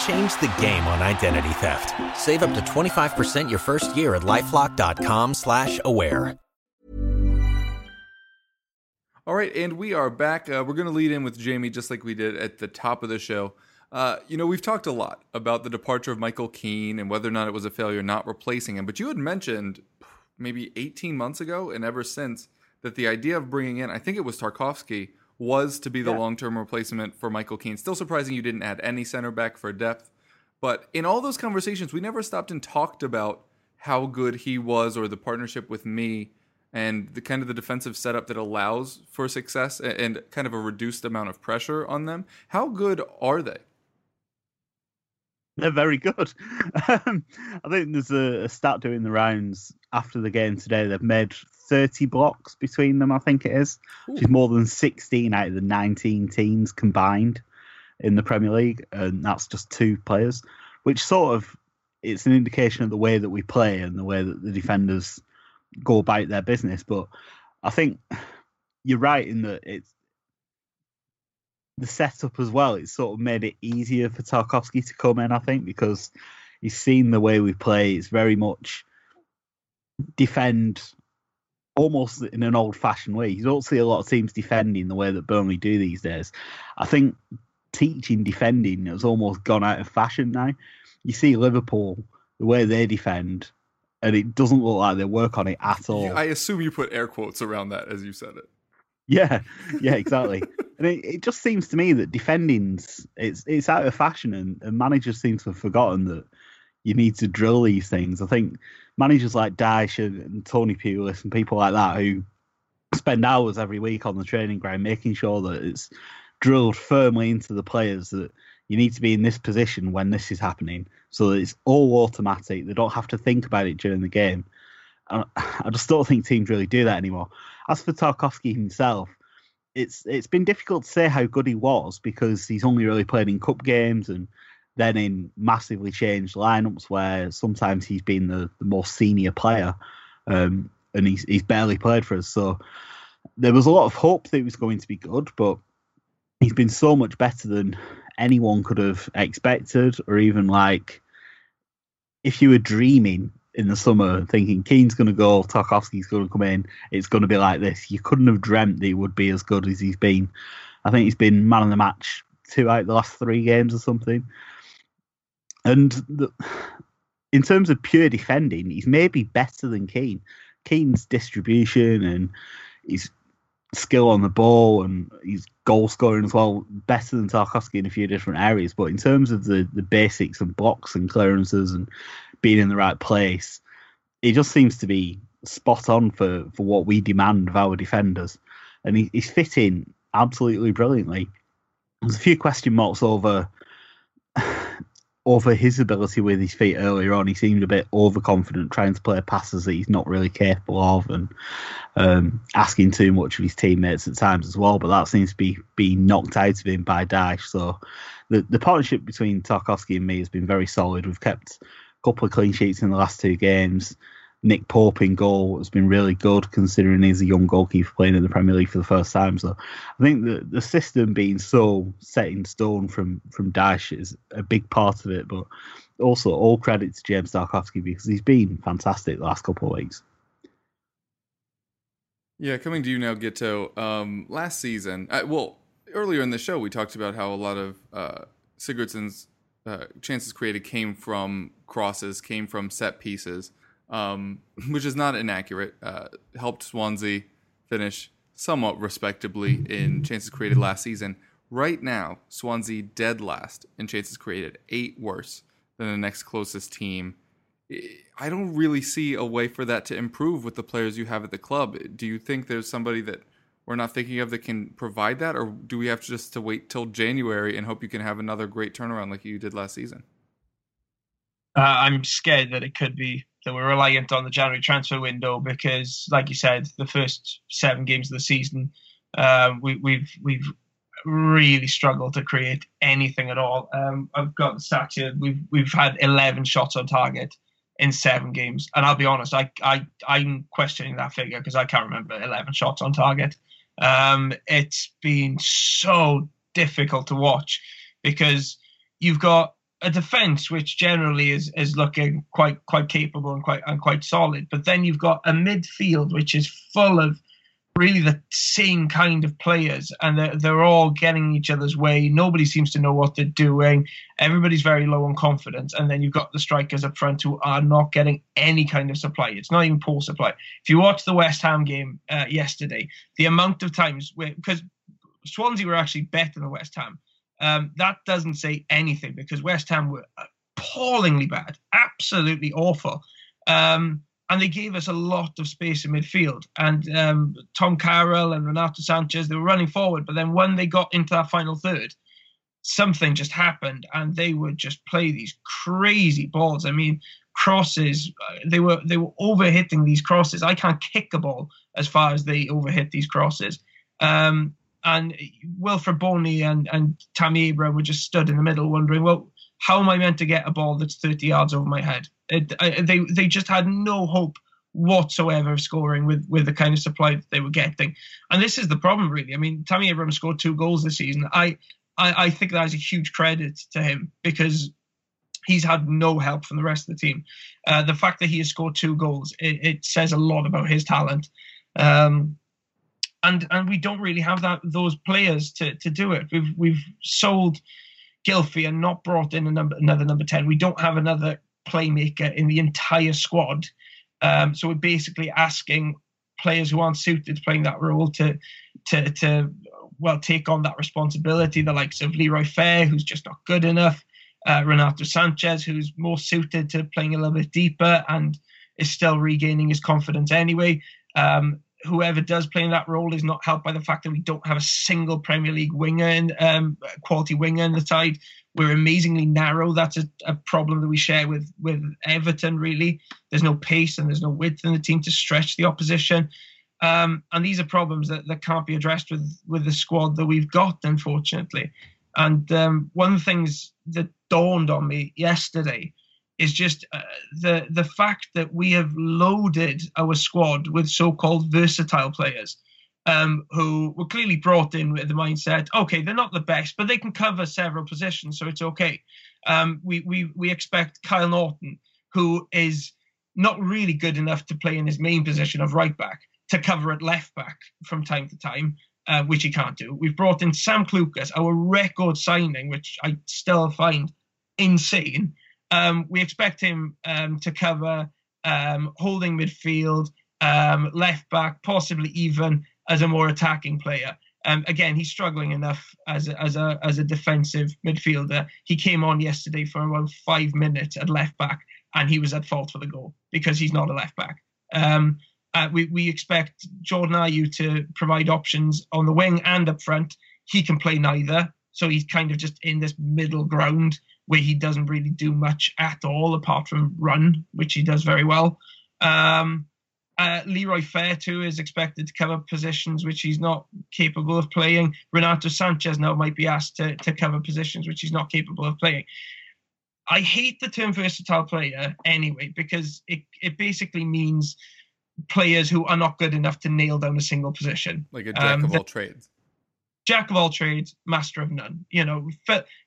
Change the game on identity theft. Save up to 25% your first year at LifeLock.com slash aware.
All right, and we are back. Uh, we're going to lead in with Jamie just like we did at the top of the show. Uh, you know, we've talked a lot about the departure of Michael Keane and whether or not it was a failure not replacing him. But you had mentioned maybe 18 months ago and ever since that the idea of bringing in, I think it was Tarkowski, was to be the
Yeah.
long term replacement for Michael Keane. Still surprising you didn't add any center back for depth. But in all those conversations, we never stopped and talked about how good he was or the partnership with Mee and the kind of the defensive setup that allows for success and kind of a reduced amount of pressure on them. How good are they?
They're very good. Um, I think there's a, a stat doing the rounds after the game today. They've made 30 blocks between them, I think it is, which is more than 16 out of the 19 teams combined in the Premier League, and that's just two players, which sort of it's an indication of the way that we play and the way that the defenders go about their business. But I think you're right in that it's the setup as well. It's sort of made it easier for Tarkowski to come in, I think, because he's seen the way we play. It's very much defend almost in an old fashioned way. You don't see a lot of teams defending the way that Burnley do these days. I think teaching defending has almost gone out of fashion now. You see Liverpool, the way they defend, and it doesn't look like they work on it at all.
I assume you put air quotes around that as you said it.
Yeah, yeah, exactly. and it, it just seems to me that defending's it's it's out of fashion, and, and managers seem to have forgotten that you need to drill these things. I think managers like Dyche and, Tony Pulis and people like that who spend hours every week on the training ground making sure that it's drilled firmly into the players that you need to be in this position when this is happening, so that it's all automatic. They don't have to think about it during the game. I just don't think teams really do that anymore. As for Tarkowski himself, it's it's been difficult to say how good he was because he's only really played in cup games and then in massively changed lineups where sometimes he's been the, the more senior player um, and he's he's barely played for us. So there was a lot of hope that he was going to be good, but he's been so much better than anyone could have expected, or even like if you were dreaming in the summer thinking Keane's going to go, Tarkowski's going to come in, it's going to be like this. You couldn't have dreamt that he would be as good as he's been. I think he's been man of the match two out of the last three games or something. And the, in terms of pure defending, he's maybe better than Keane. Keane's distribution and his skill on the ball and his goal scoring as well, better than Tarkowski in a few different areas. But in terms of the, the basics and blocks and clearances and being in the right place, he just seems to be spot on for, for what we demand of our defenders. And he, he's fitting absolutely brilliantly. There's a few question marks over over his ability with his feet earlier on. He seemed a bit overconfident trying to play passes that he's not really capable of and um, asking too much of his teammates at times as well. But that seems to be being knocked out of him by Dyche. So the, the partnership between Tarkowski and Mee has been very solid. We've kept a couple of clean sheets in the last two games. Nick Pope in goal has been really good considering he's a young goalkeeper playing in the Premier League for the first time. So I think the the system being so set in stone from from Dyche is a big part of it. But also all credit to James Tarkowski because he's been fantastic the last couple of weeks.
Yeah, coming to you now, Guto. Um, last season, uh, well, earlier in the show, we talked about how a lot of uh, Sigurdsson's uh, chances created came from crosses came from set pieces, um, which is not inaccurate. Uh, helped Swansea finish somewhat respectably in chances created last season. Right now, Swansea dead last in chances created, eight worse than the next closest team. I don't really see a way for that to improve with the players you have at the club. Do you think there's somebody that we're not thinking of that can provide that, or do we have to just to wait till January and hope you can have another great turnaround like you did last season?
Uh, I'm scared that it could be that we're reliant on the January transfer window because, like you said, the first seven games of the season, uh, we, we've we've really struggled to create anything at all. Um, I've got the stats here. We've we've had 11 shots on target in seven games, and I'll be honest, I I I'm questioning that figure because I can't remember 11 shots on target. Um, it's been so difficult to watch because you've got a defense which generally is is looking quite quite capable and quite and quite solid, but then you've got a midfield which is full of really the same kind of players and they're, they're all getting each other's way. Nobody seems to know what they're doing. Everybody's very low on confidence and then you've got the strikers up front who are not getting any kind of supply. It's not even poor supply. If you watch the west ham game uh, yesterday the amount of times because swansea were actually better than west ham um, that doesn't say anything because west ham were appallingly bad absolutely awful um, and they gave us a lot of space in midfield. And um, Tom Carroll and Renato Sanches, they were running forward, but then when they got into that final third, something just happened, and they would just play these crazy balls. I mean, crosses. Uh, they were they were overhitting these crosses. I can't kick a ball as far as they overhit these crosses. Um, and Wilfried Bony and and Tammy Abraham were just stood in the middle, wondering, well, how am I meant to get a ball that's 30 yards over my head? It, I, they they just had no hope whatsoever of scoring with with the kind of supply that they were getting, and this is the problem really. I mean, Tammy Abraham scored two goals this season. I I, I think that is a huge credit to him because he's had no help from the rest of the team. Uh, the fact that he has scored two goals it, it says a lot about his talent. Um, and and we don't really have that those players to to do it. We've we've sold Gylfi and not brought in number, another number 10. We don't have another playmaker in the entire squad. Um, so we're basically asking players who aren't suited to playing that role to, to, to well, take on that responsibility. The likes of Leroy Fer, who's just not good enough. Uh, Renato Sanches, who's more suited to playing a little bit deeper and is still regaining his confidence anyway. Um, whoever does play in that role is not helped by the fact that we don't have a single Premier League winger and um, quality winger in the side. We're amazingly narrow. That's a, a, problem that we share with with Everton. Really, there's no pace and there's no width in the team to stretch the opposition. Um, and these are problems that, that can't be addressed with with the squad that we've got, unfortunately. And um, one of the things that dawned on me yesterday is just uh, the the fact that we have loaded our squad with so-called versatile players um, who were clearly brought in with the mindset, okay, they're not the best, but they can cover several positions, so it's okay. Um, we we we expect Kyle Naughton, who is not really good enough to play in his main position of right back, to cover at left back from time to time. Uh, which he can't do. We've brought in Sam Clucas, our record signing, which I still find insane, um, we expect him um, to cover um, holding midfield, um, left back, possibly even as a more attacking player. Um, again, he's struggling enough as a, as a as a defensive midfielder. He came on yesterday for around five minutes at left back, and he was at fault for the goal because he's not a left back. Uh, we we expect Jordan Ayew to provide options on the wing and up front. He can play neither, so he's kind of just in this middle ground where he doesn't really do much at all apart from run, which he does very well. Um, uh, Leroy is expected to cover positions which he's not capable of playing. Renato Sanches now might be asked to, to cover positions which he's not capable of playing. I hate the term versatile player anyway because it, it basically means players who are not good enough to nail down a single position.
Like a jack um, of all trades
jack of all trades, master of none. You know,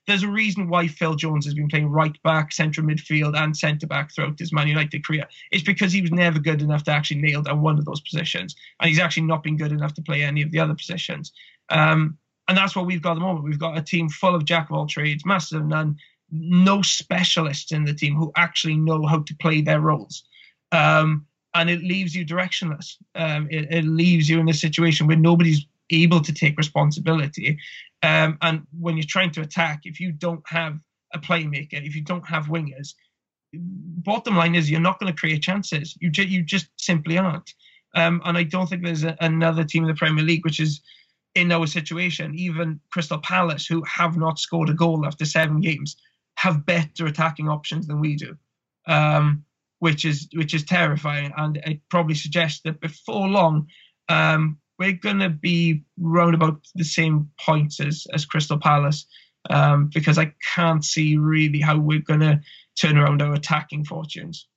there's a reason why Phil Jones has been playing right back, central midfield, and centre back throughout his Man United career. It's because he was never good enough to actually nail down one of those positions, and he's actually not been good enough to play any of the other positions. Um, and that's what we've got at the moment. We've got a team full of jack of all trades, master of none. no specialists in the team who actually know how to play their roles. Um, and it leaves you directionless. Um, it, it, leaves you in a situation where nobody's able to take responsibility. Um, and when you're trying to attack, if you don't have a playmaker, if you don't have wingers, bottom line is you're not going to create chances. You ju- you just simply aren't. Um, and I don't think there's a, another team in the Premier League which is in our situation. Even Crystal Palace, who have not scored a goal after seven games, have better attacking options than we do. Um, which is which is terrifying, and it probably suggests that before long, um, we're going to be round about the same points as as Crystal Palace, um, because I can't see really how we're going to turn around our attacking fortunes.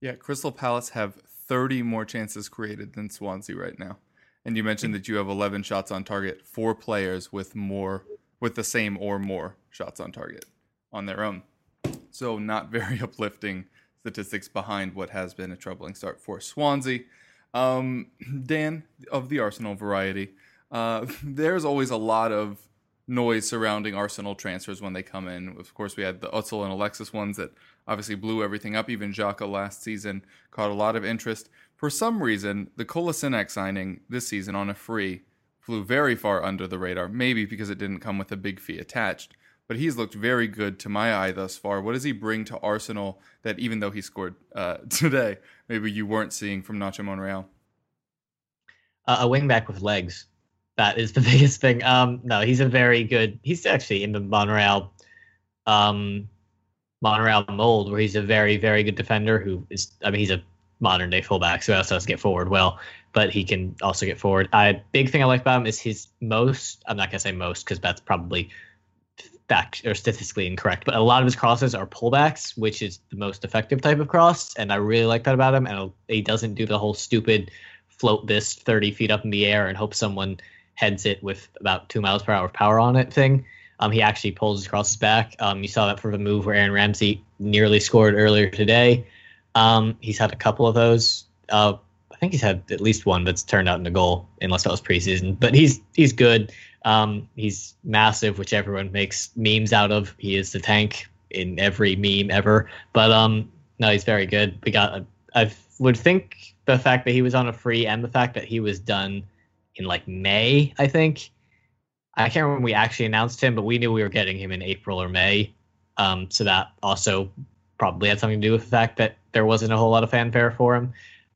Yeah, Crystal Palace have 30 more chances created than Swansea right now. And you mentioned that you have 11 shots on target, four players with more with the same or more shots on target on their own. So not very uplifting statistics behind what has been a troubling start for Swansea. Um, Dan, of the Arsenal variety, uh, there's always a lot of noise surrounding Arsenal transfers when they come in. Of course, we had the Özil and Alexis ones that obviously blew everything up. Even Xhaka last season caught a lot of interest. For some reason, the Kolasinac signing this season on a free flew very far under the radar, maybe because it didn't come with a big fee attached but he's looked very good to my eye thus far. What does he bring to Arsenal that even though he scored uh, today, maybe you weren't seeing from Nacho Monreal?
Uh, a wingback with legs. That is the biggest thing. Um, no, he's a very good. He's actually in the Monreal, um, Monreal mold, where he's a very, very good defender. Who is, I mean, he's a modern day fullback, so he also does get forward well, but he can also get forward. I big thing I like about him is his most. I'm not gonna say most because that's probably fact or statistically incorrect, but a lot of his crosses are pullbacks, which is the most effective type of cross, and I really like that about him. And he doesn't do the whole stupid float this 30 feet up in the air and hope someone heads it with about two miles per hour of power on it thing. Um, he actually pulls his crosses back. Um, you saw that for the move where Aaron Ramsey nearly scored earlier today. Um, he's had a couple of those. Uh, I think he's had at least one that's turned out in into goal, unless that was preseason. But he's he's good. Um, he's massive, which everyone makes memes out of. He is the tank in every meme ever. But um, no, he's very good. We got. I would think the fact that he was on a free and the fact that he was done in like May, I think. I can't remember when we actually announced him, but we knew we were getting him in April or May. Um, so that also probably had something to do with the fact that there wasn't a whole lot of fanfare for him.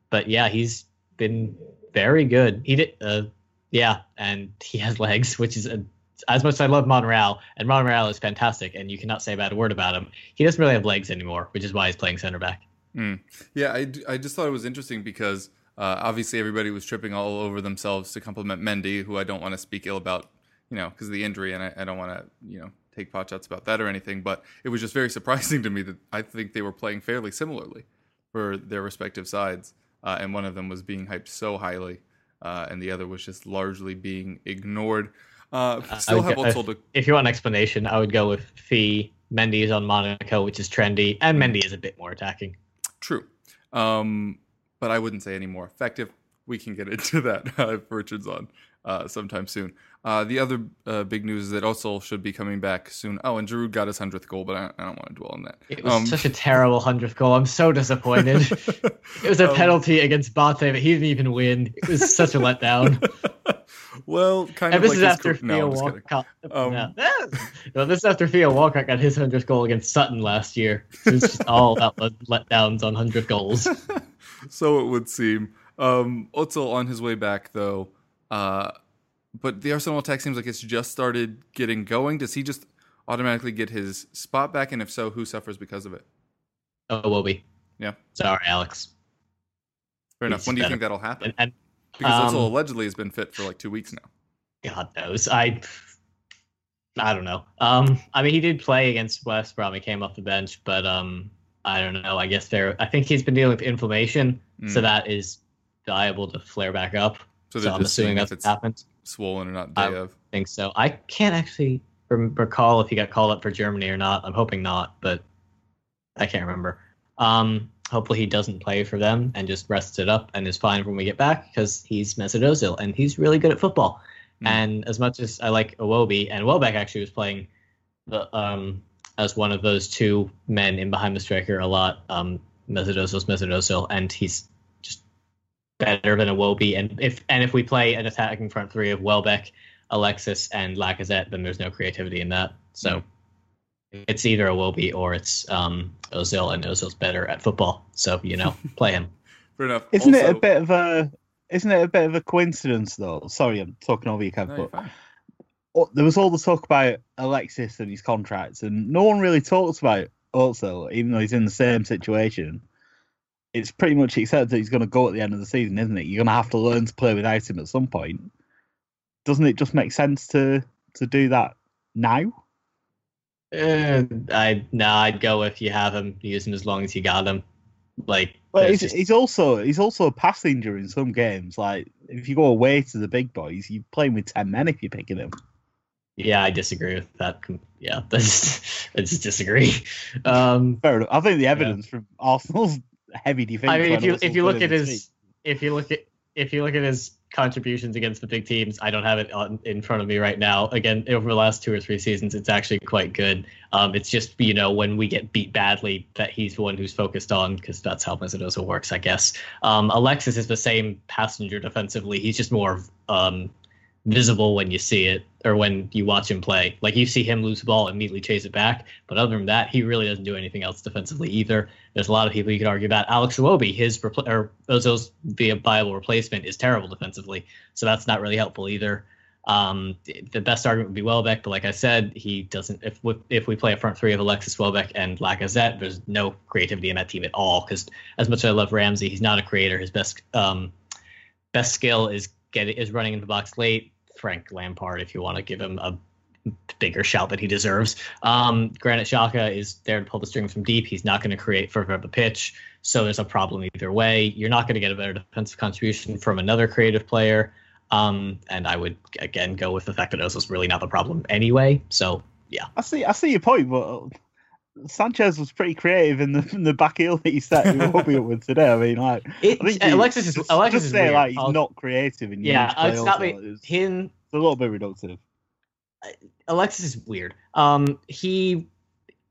But yeah, he's been very good. He did. Uh, yeah, and he has legs, which is a, as much as I love Monreal, and Monreal is fantastic, and you cannot say a bad word about him. He doesn't really have legs anymore, which is why he's playing center back.
Mm. Yeah, I, I just thought it was interesting because uh, obviously everybody was tripping all over themselves to compliment Mendy, who I don't want to speak ill about, you know, because of the injury, and I, I don't want to, you know, take pot shots about that or anything. But it was just very surprising to me that I think they were playing fairly similarly for their respective sides, uh, and one of them was being hyped so highly uh, and the other was just largely being ignored. Uh, still have
if, to... if you want an explanation, I would go with Fee. Mendy is on Monaco, which is trendy, and. Mendy is a bit more attacking.
True, um, but I wouldn't say any more effective. We can get into that if Richard's on uh, sometime soon. Uh, the other uh, big news is that Özil should be coming back soon. Oh, and Giroud got his hundredth goal, but I, I, don't want to dwell on that.
It was um, such a terrible hundredth goal. I'm so disappointed. it was a um, penalty against Bate, but he didn't even win. It was such a letdown.
well, kind
and
of.
This like is after co- Theo no, Walcott. Um, no. no, this is after Theo Walcott got his hundredth goal against Sutton last year. It's just all about letdowns on hundred goals.
so it would seem. Um, Özil on his way back though. Uh, but the Arsenal attack seems like it's just started getting going. Does he just automatically get his spot back? And if so, who suffers because of it?
Oh, will be.
Yeah.
Sorry, Alex.
Fair enough. when do you think that'll happen?
And,
because um, allegedly has been fit for like two weeks now.
God knows. I I don't know. Um, I mean, he did play against West Brom. He came off the bench, but um, I don't know. I guess there. I think he's been dealing with inflammation, mm. so that is liable to flare back up. So, so I'm assuming that's what happened
swollen or not day I of?
think so. I can't actually recall if he got called up for Germany or not. I'm hoping not, but I can't remember. Um, hopefully he doesn't play for them and just rests it up and is fine when we get back because he's Mesut Ozil and he's really good at football. Mm. And as much as I like Iwobi and Welbeck actually was playing the um as one of those two men in behind the striker a lot. Um, Mesut Ozil's Mesut Ozil, and he's better than Iwobi. And if and if we play an attacking front three of Welbeck, Alexis, and Lacazette, then there's no creativity in that. So it's either Iwobi or it's um, Ozil, and Ozil's better at football. So you know, play him.
Fair enough.
Isn't it a bit of a isn't it a bit of a coincidence though? Sorry, I'm talking over you, Kev,
No,
but oh, there was all the talk about Alexis and his contracts, and no one really talks about Ozil, even though he's in the same situation. It's pretty much accepted that he's going to go at the end of the season, isn't it? You're going to have to learn to play without him at some point. Doesn't it just make sense to to do that now?
Uh, I no, I'd go if you have him, use him as long as you got him. Like,
But he's,
just-
he's also he's also a passenger in some games. Like if you go away to the big boys, you're playing with ten men if you're picking him.
yeah, I disagree with that. Yeah, that's I just disagree. Um,
Fair enough. I think the evidence from Arsenal's heavy defense.
I mean, if you if you look at his if you look at if you look at his contributions against the big teams, I don't have it on, in front of me right now. Again, over the last two or three seasons, it's actually quite good. Um, it's just you know when we get beat badly that he's the one who's focused on because that's how Mesut works, I guess. Um, Alexis is the same passenger defensively. He's just more um, visible when you see it or when you watch him play. Like you see him lose the ball, immediately chase it back. But other than that, he really doesn't do anything else defensively either. There's a lot of people you could argue about. Alex Iwobi, his repl- or Ozil's viable replacement, is terrible defensively, so that's not really helpful either. Um, the best argument would be Welbeck, but like I said, he doesn't. If we, if we play a front three of Alexis Welbeck and Lacazette, there's no creativity in that team at all. Because as much as I love Ramsey, he's not a creator. His best um, best skill is get is running in the box late. Frank Lampard, if you want to give him a bigger shout that he deserves. Um, Granit Xhaka is there to pull the strings from deep. He's not going to create further the pitch, so there's a problem either way. You're not going to get a better defensive contribution from another creative player. Um, and I would again go with the fact that Ozil's really not the problem anyway. So yeah,
I see. I see your point, but Sanchez was pretty creative in the in the back heel that he set up with today. I mean, like
it,
I think you-
Alexis is
just,
Alexis
just
is
say
weird.
like he's
I'll-
not creative in
yeah,
play
it's not me- him
it's a little bit reductive.
Alexis is weird. Um, he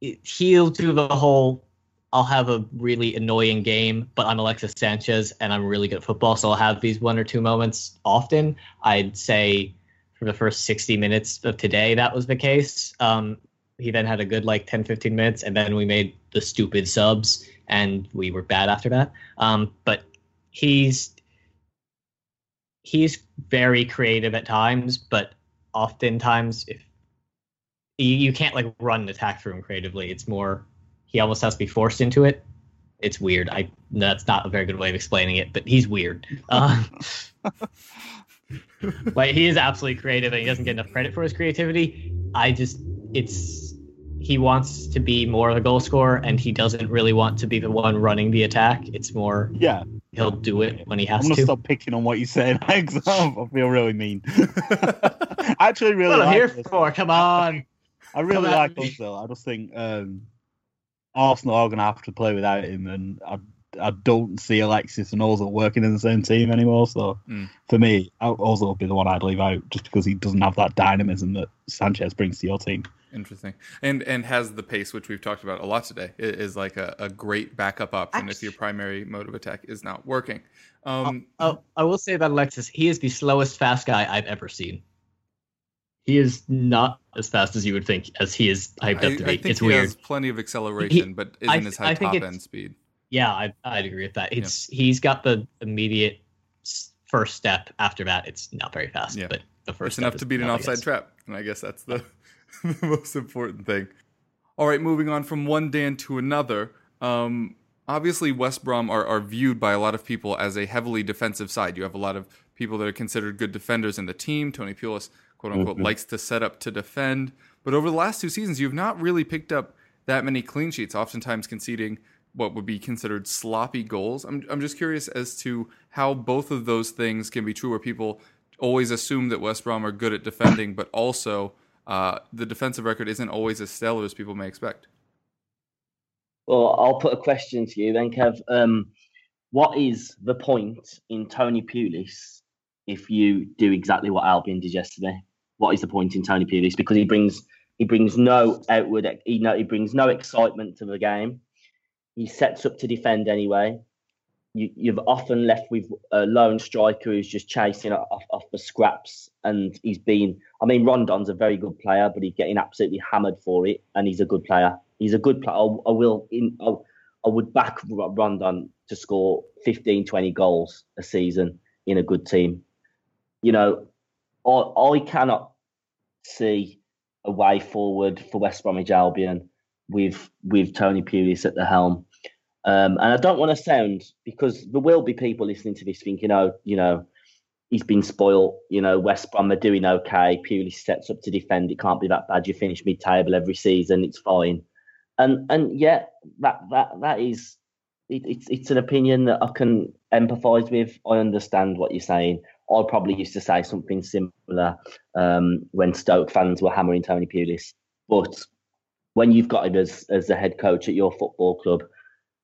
he'll do the whole. I'll have a really annoying game, but I'm Alexis Sanchez and I'm really good at football, so I'll have these one or two moments often. I'd say for the first 60 minutes of today, that was the case. Um, he then had a good like 10, 15 minutes, and then we made the stupid subs, and we were bad after that. Um, but he's he's very creative at times, but oftentimes if you, you can't like run an attack through him creatively, it's more he almost has to be forced into it. It's weird. I that's not a very good way of explaining it, but he's weird. Uh, like he is absolutely creative and he doesn't get enough credit for his creativity. I just it's he wants to be more of a goal scorer and he doesn't really want to be the one running the attack. It's more
Yeah,
he'll do it when he has to.
I'm gonna
to.
stop picking on what you say. Like, 'cause I feel really mean. I actually really
what I'm here
this.
for. Come on.
I really
Come
like
me.
Ozil. I just think um, Arsenal are going to have to play without him, and I, I don't see Alexis and Ozil working in the same team anymore. So
Mm.
for me, O- Ozil would be the one I'd leave out just because he doesn't have that dynamism that Sanchez brings to your team.
Interesting, and and has the pace, which we've talked about a lot today, i- is like a, a great backup option if your primary mode of attack is not working. Um,
Oh, I will say about Alexis, he is the slowest fast guy I've ever seen. He is not as fast as you would think, as he is hyped
I,
up to
I
be.
think
it's
he
weird.
has plenty of acceleration, but isn't
I-
as high
I
top end speed.
Yeah, I, I'd agree with that. It's he's got the immediate first step. After that, it's not very fast.
Yeah.
But the first
It's enough to beat an offside trap, and I guess that's the, the most important thing. All right, moving on from one Dan to another. Um, obviously, West Brom are, are viewed by a lot of people as a heavily defensive side. You have a lot of people that are considered good defenders in the team. Tony Pulis, quote unquote,
Mhm.
likes to set up to defend. But over the last two seasons, you've not really picked up that many clean sheets, oftentimes conceding what would be considered sloppy goals. I'm, I'm just curious as to how both of those things can be true, where people always assume that West Brom are good at defending, but also uh, the defensive record isn't always as stellar as people may expect.
Well, I'll put a question to you then, Kev. Um, what is the point in Tony Pulis if you do exactly what Albion did yesterday? What is the point in Tony Pulis? Because he brings He brings no outward. He no. He brings no excitement to the game. He sets up to defend anyway. You, you've often left with a lone striker who's just chasing off, off the scraps, and he's been. I mean, Rondon's a very good player, but he's getting absolutely hammered for it, and he's a good player. He's a good player. I, I will. In, I, I would back Rondon to score 15, 20 goals a season in a good team. You know, I, I cannot see a way forward for West Bromwich Albion with with Tony Pulis at the helm. Um, and I don't want to sound because there will be people listening to this thinking, oh, you know, he's been spoiled. You know, West Brom are doing okay. Pulis sets up to defend. It can't be that bad. You finish mid-table every season. It's fine. And and yeah, that that that is it, it's it's an opinion that I can empathise with. I understand what you're saying. I probably used to say something similar um, when Stoke fans were hammering Tony Pulis. But when you've got him as as the head coach at your football club,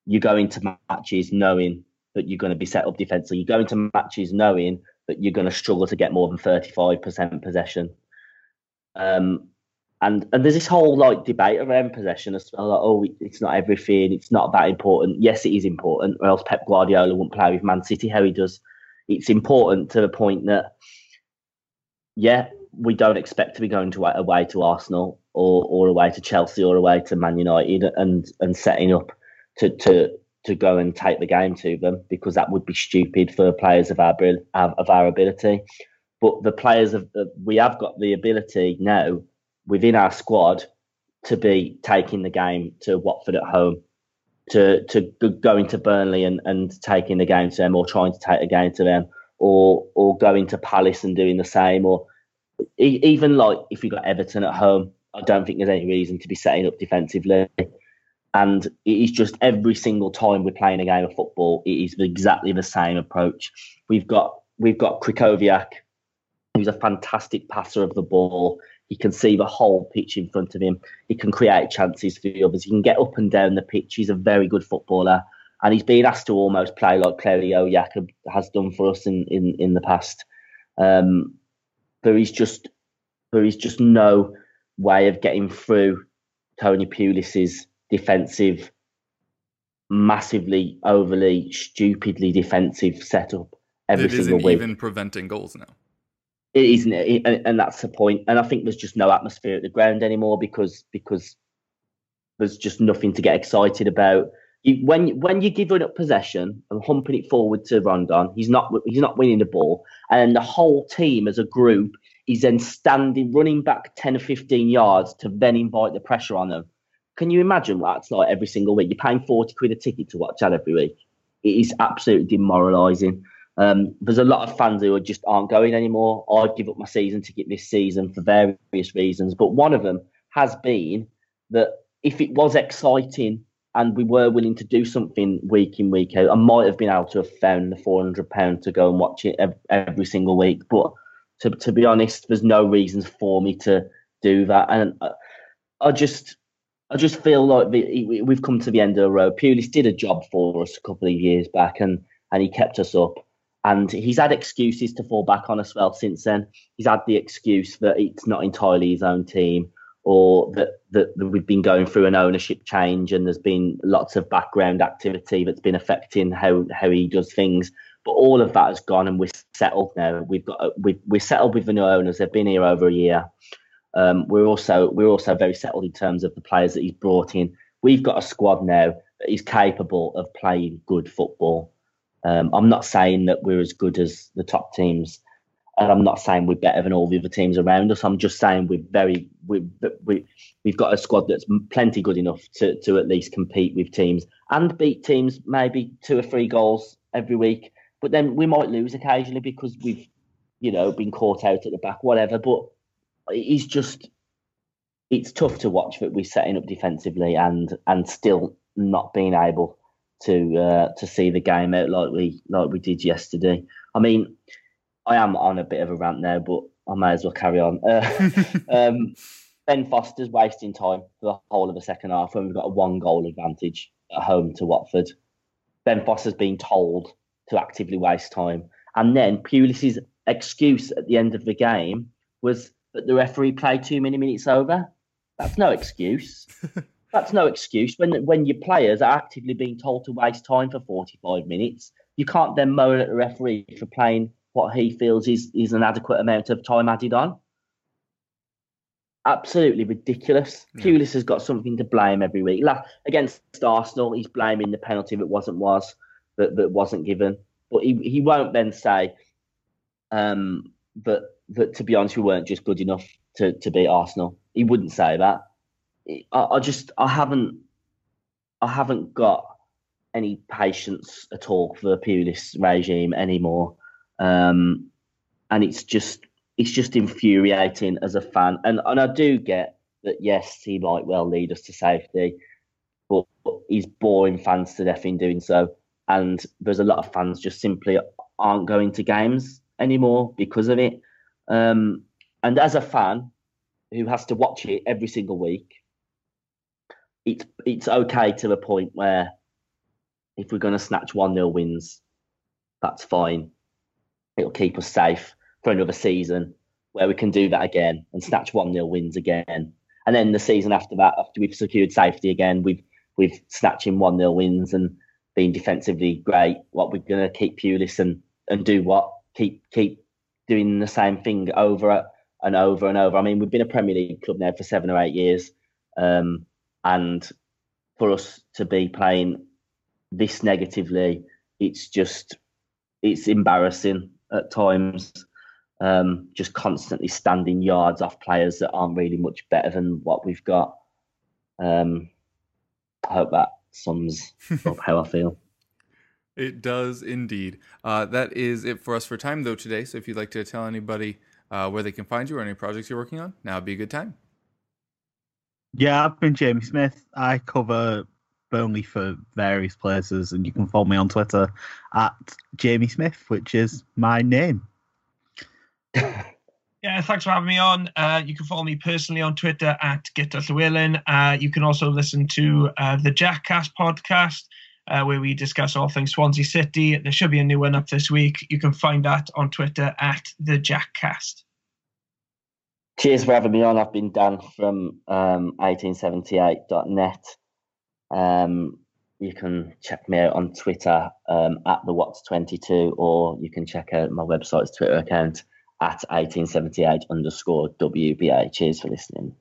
you go into matches knowing that you're going to be set up defensively. You go into matches knowing that you're going to struggle to get more than 35% possession. Um, and and there's this whole like debate around possession as well. Like, oh, it's not everything. It's not that important. Yes, it is important, or else Pep Guardiola wouldn't play with Man City how he does. It's important to the point that, yeah, we don't expect to be going to away to Arsenal or or away to Chelsea or away to Man United and and setting up to to to go and take the game to them because that would be stupid for players of our of our ability. But the players of we have got the ability now within our squad to be taking the game to Watford at home, to to going to Burnley and, and taking the game to them, or trying to take the game to them, or or going to Palace and doing the same, or even like if you got Everton at home, I don't think there's any reason to be setting up defensively. And it is just every single time we're playing a game of football, it is exactly the same approach. We've got we've got Krychowiak, who's a fantastic passer of the ball. He can see the whole pitch in front of him. He can create chances for the others. He can get up and down the pitch. He's a very good footballer. And he's been asked to almost play like Claudio Yacob has done for us in, in, in the past. Um, there is just there is just no way of getting through Tony Pulis's defensive, massively, overly, stupidly defensive setup every
it
single week.
even preventing goals now.
It isn't it, and, and that's the point. And I think there's just no atmosphere at the ground anymore because because there's just nothing to get excited about. You, when when you're giving up possession and humping it forward to Rondon, he's not he's not winning the ball, and the whole team as a group is then standing, running back ten or fifteen yards to then invite the pressure on them. Can you imagine what that's like every single week? You're paying forty quid a ticket to watch that every week. It is absolutely demoralising. Um, there's a lot of fans who just aren't going anymore. I'd give up my season ticket this season for various reasons, but one of them has been that if it was exciting and we were willing to do something week in week out, I might have been able to have found the four hundred pound to go and watch it every, single week. But to to be honest, there's no reasons for me to do that, and I just. I just feel like the, we've come to the end of the road. Pulis did a job for us a couple of years back, and and he kept us up. And he's had excuses to fall back on as well since then. He's had the excuse that it's not entirely his own team, or that, that, we've been going through an ownership change and there's been lots of background activity that's been affecting how, how he does things. But all of that has gone and we're settled now. We've got we we're settled with the new owners. They've been here over a year. Um, we're also we're also very settled in terms of the players that he's brought in. We've got a squad now that is capable of playing good football. Um, I'm not saying that we're as good as the top teams, and I'm not saying we're better than all the other teams around us. I'm just saying we're very we we we've got a squad that's plenty good enough to to at least compete with teams and beat teams maybe two or three goals every week. But then we might lose occasionally because we've you know been caught out at the back, whatever. But it's just it's tough to watch that we're setting up defensively and and still not being able to uh, to see the game out like we like we did yesterday. I mean, I am on a bit of a rant now, but I may as well carry on. Uh, um, ben Foster's wasting time for the whole of the second half when we've got a one goal advantage at home to Watford. Ben Foster's been told to actively waste time, and then Pulis's excuse at the end of the game was that the referee played too many minutes over. That's no excuse. That's no excuse when when your players are actively being told to waste time for 45 minutes. You can't then moan at the referee for playing what he feels is is an adequate amount of time added on. Absolutely ridiculous.
Yeah.
Pulis has got something to blame every week. La- against Arsenal, he's blaming the penalty that wasn't was that, that wasn't given. But he, he won't then say um, that that to be honest, we weren't just good enough to, to beat Arsenal. He wouldn't say that. I, I just I haven't I haven't got any patience at all for the Pulis regime anymore. Um, and it's just it's just infuriating as a fan. And and I do get that yes, he might well lead us to safety, but, but he's boring fans to death in doing so. And there's a lot of fans just simply aren't going to games anymore because of it. Um, and as a fan who has to watch it every single week, it's it's okay to the point where if we're going to snatch one 0 wins, that's fine. It'll keep us safe for another season where we can do that again and snatch one 0 wins again. And then the season after that, after we've secured safety again, we've we've snatching one 0 wins and being defensively great. What we're going to keep Pulis and and do what keep keep doing the same thing over and over and over. I mean, we've been a Premier League club now for seven or eight years, um, and for us to be playing this negatively, it's just it's embarrassing at times. Um, just constantly standing yards off players that aren't really much better than what we've got. Um, I hope that sums up how I feel.
It does indeed. Uh, that is it for us for time, though, today. So if you'd like to tell anybody uh, where they can find you or any projects you're working on, now would be a good time.
Yeah, I've been Jamie Smith. I cover Burnley for various places, and you can follow me on Twitter at Jamie Smith, which is my name.
Yeah, thanks for having me on. Uh, you can follow me personally on Twitter at Guto Llewelyn. Uh, you can also listen to uh, the Jackcast podcast, uh, where we discuss all things Swansea City. There should be a new one up this week. You can find that on Twitter at the Jackcast.
Cheers for having me on. I've been Dan from um, 1878.net. Um, you can check me out on Twitter um, at the Watts22, or you can check out my website's Twitter account at 1878 underscore WBA. Cheers for listening.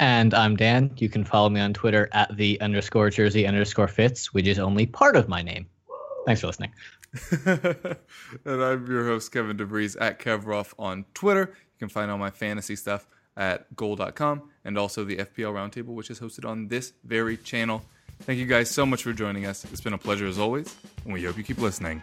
And I'm Dan. You can follow me on Twitter at the underscore jersey underscore Fitz, which is only part of my name. Thanks for listening.
and I'm your host, Kevin DeVries at Kevrov on Twitter. You can find all my fantasy stuff at goal.com and also the FPL Roundtable, which is hosted on this very channel. Thank you guys so much for joining us. It's been a pleasure as always, and we hope you keep listening.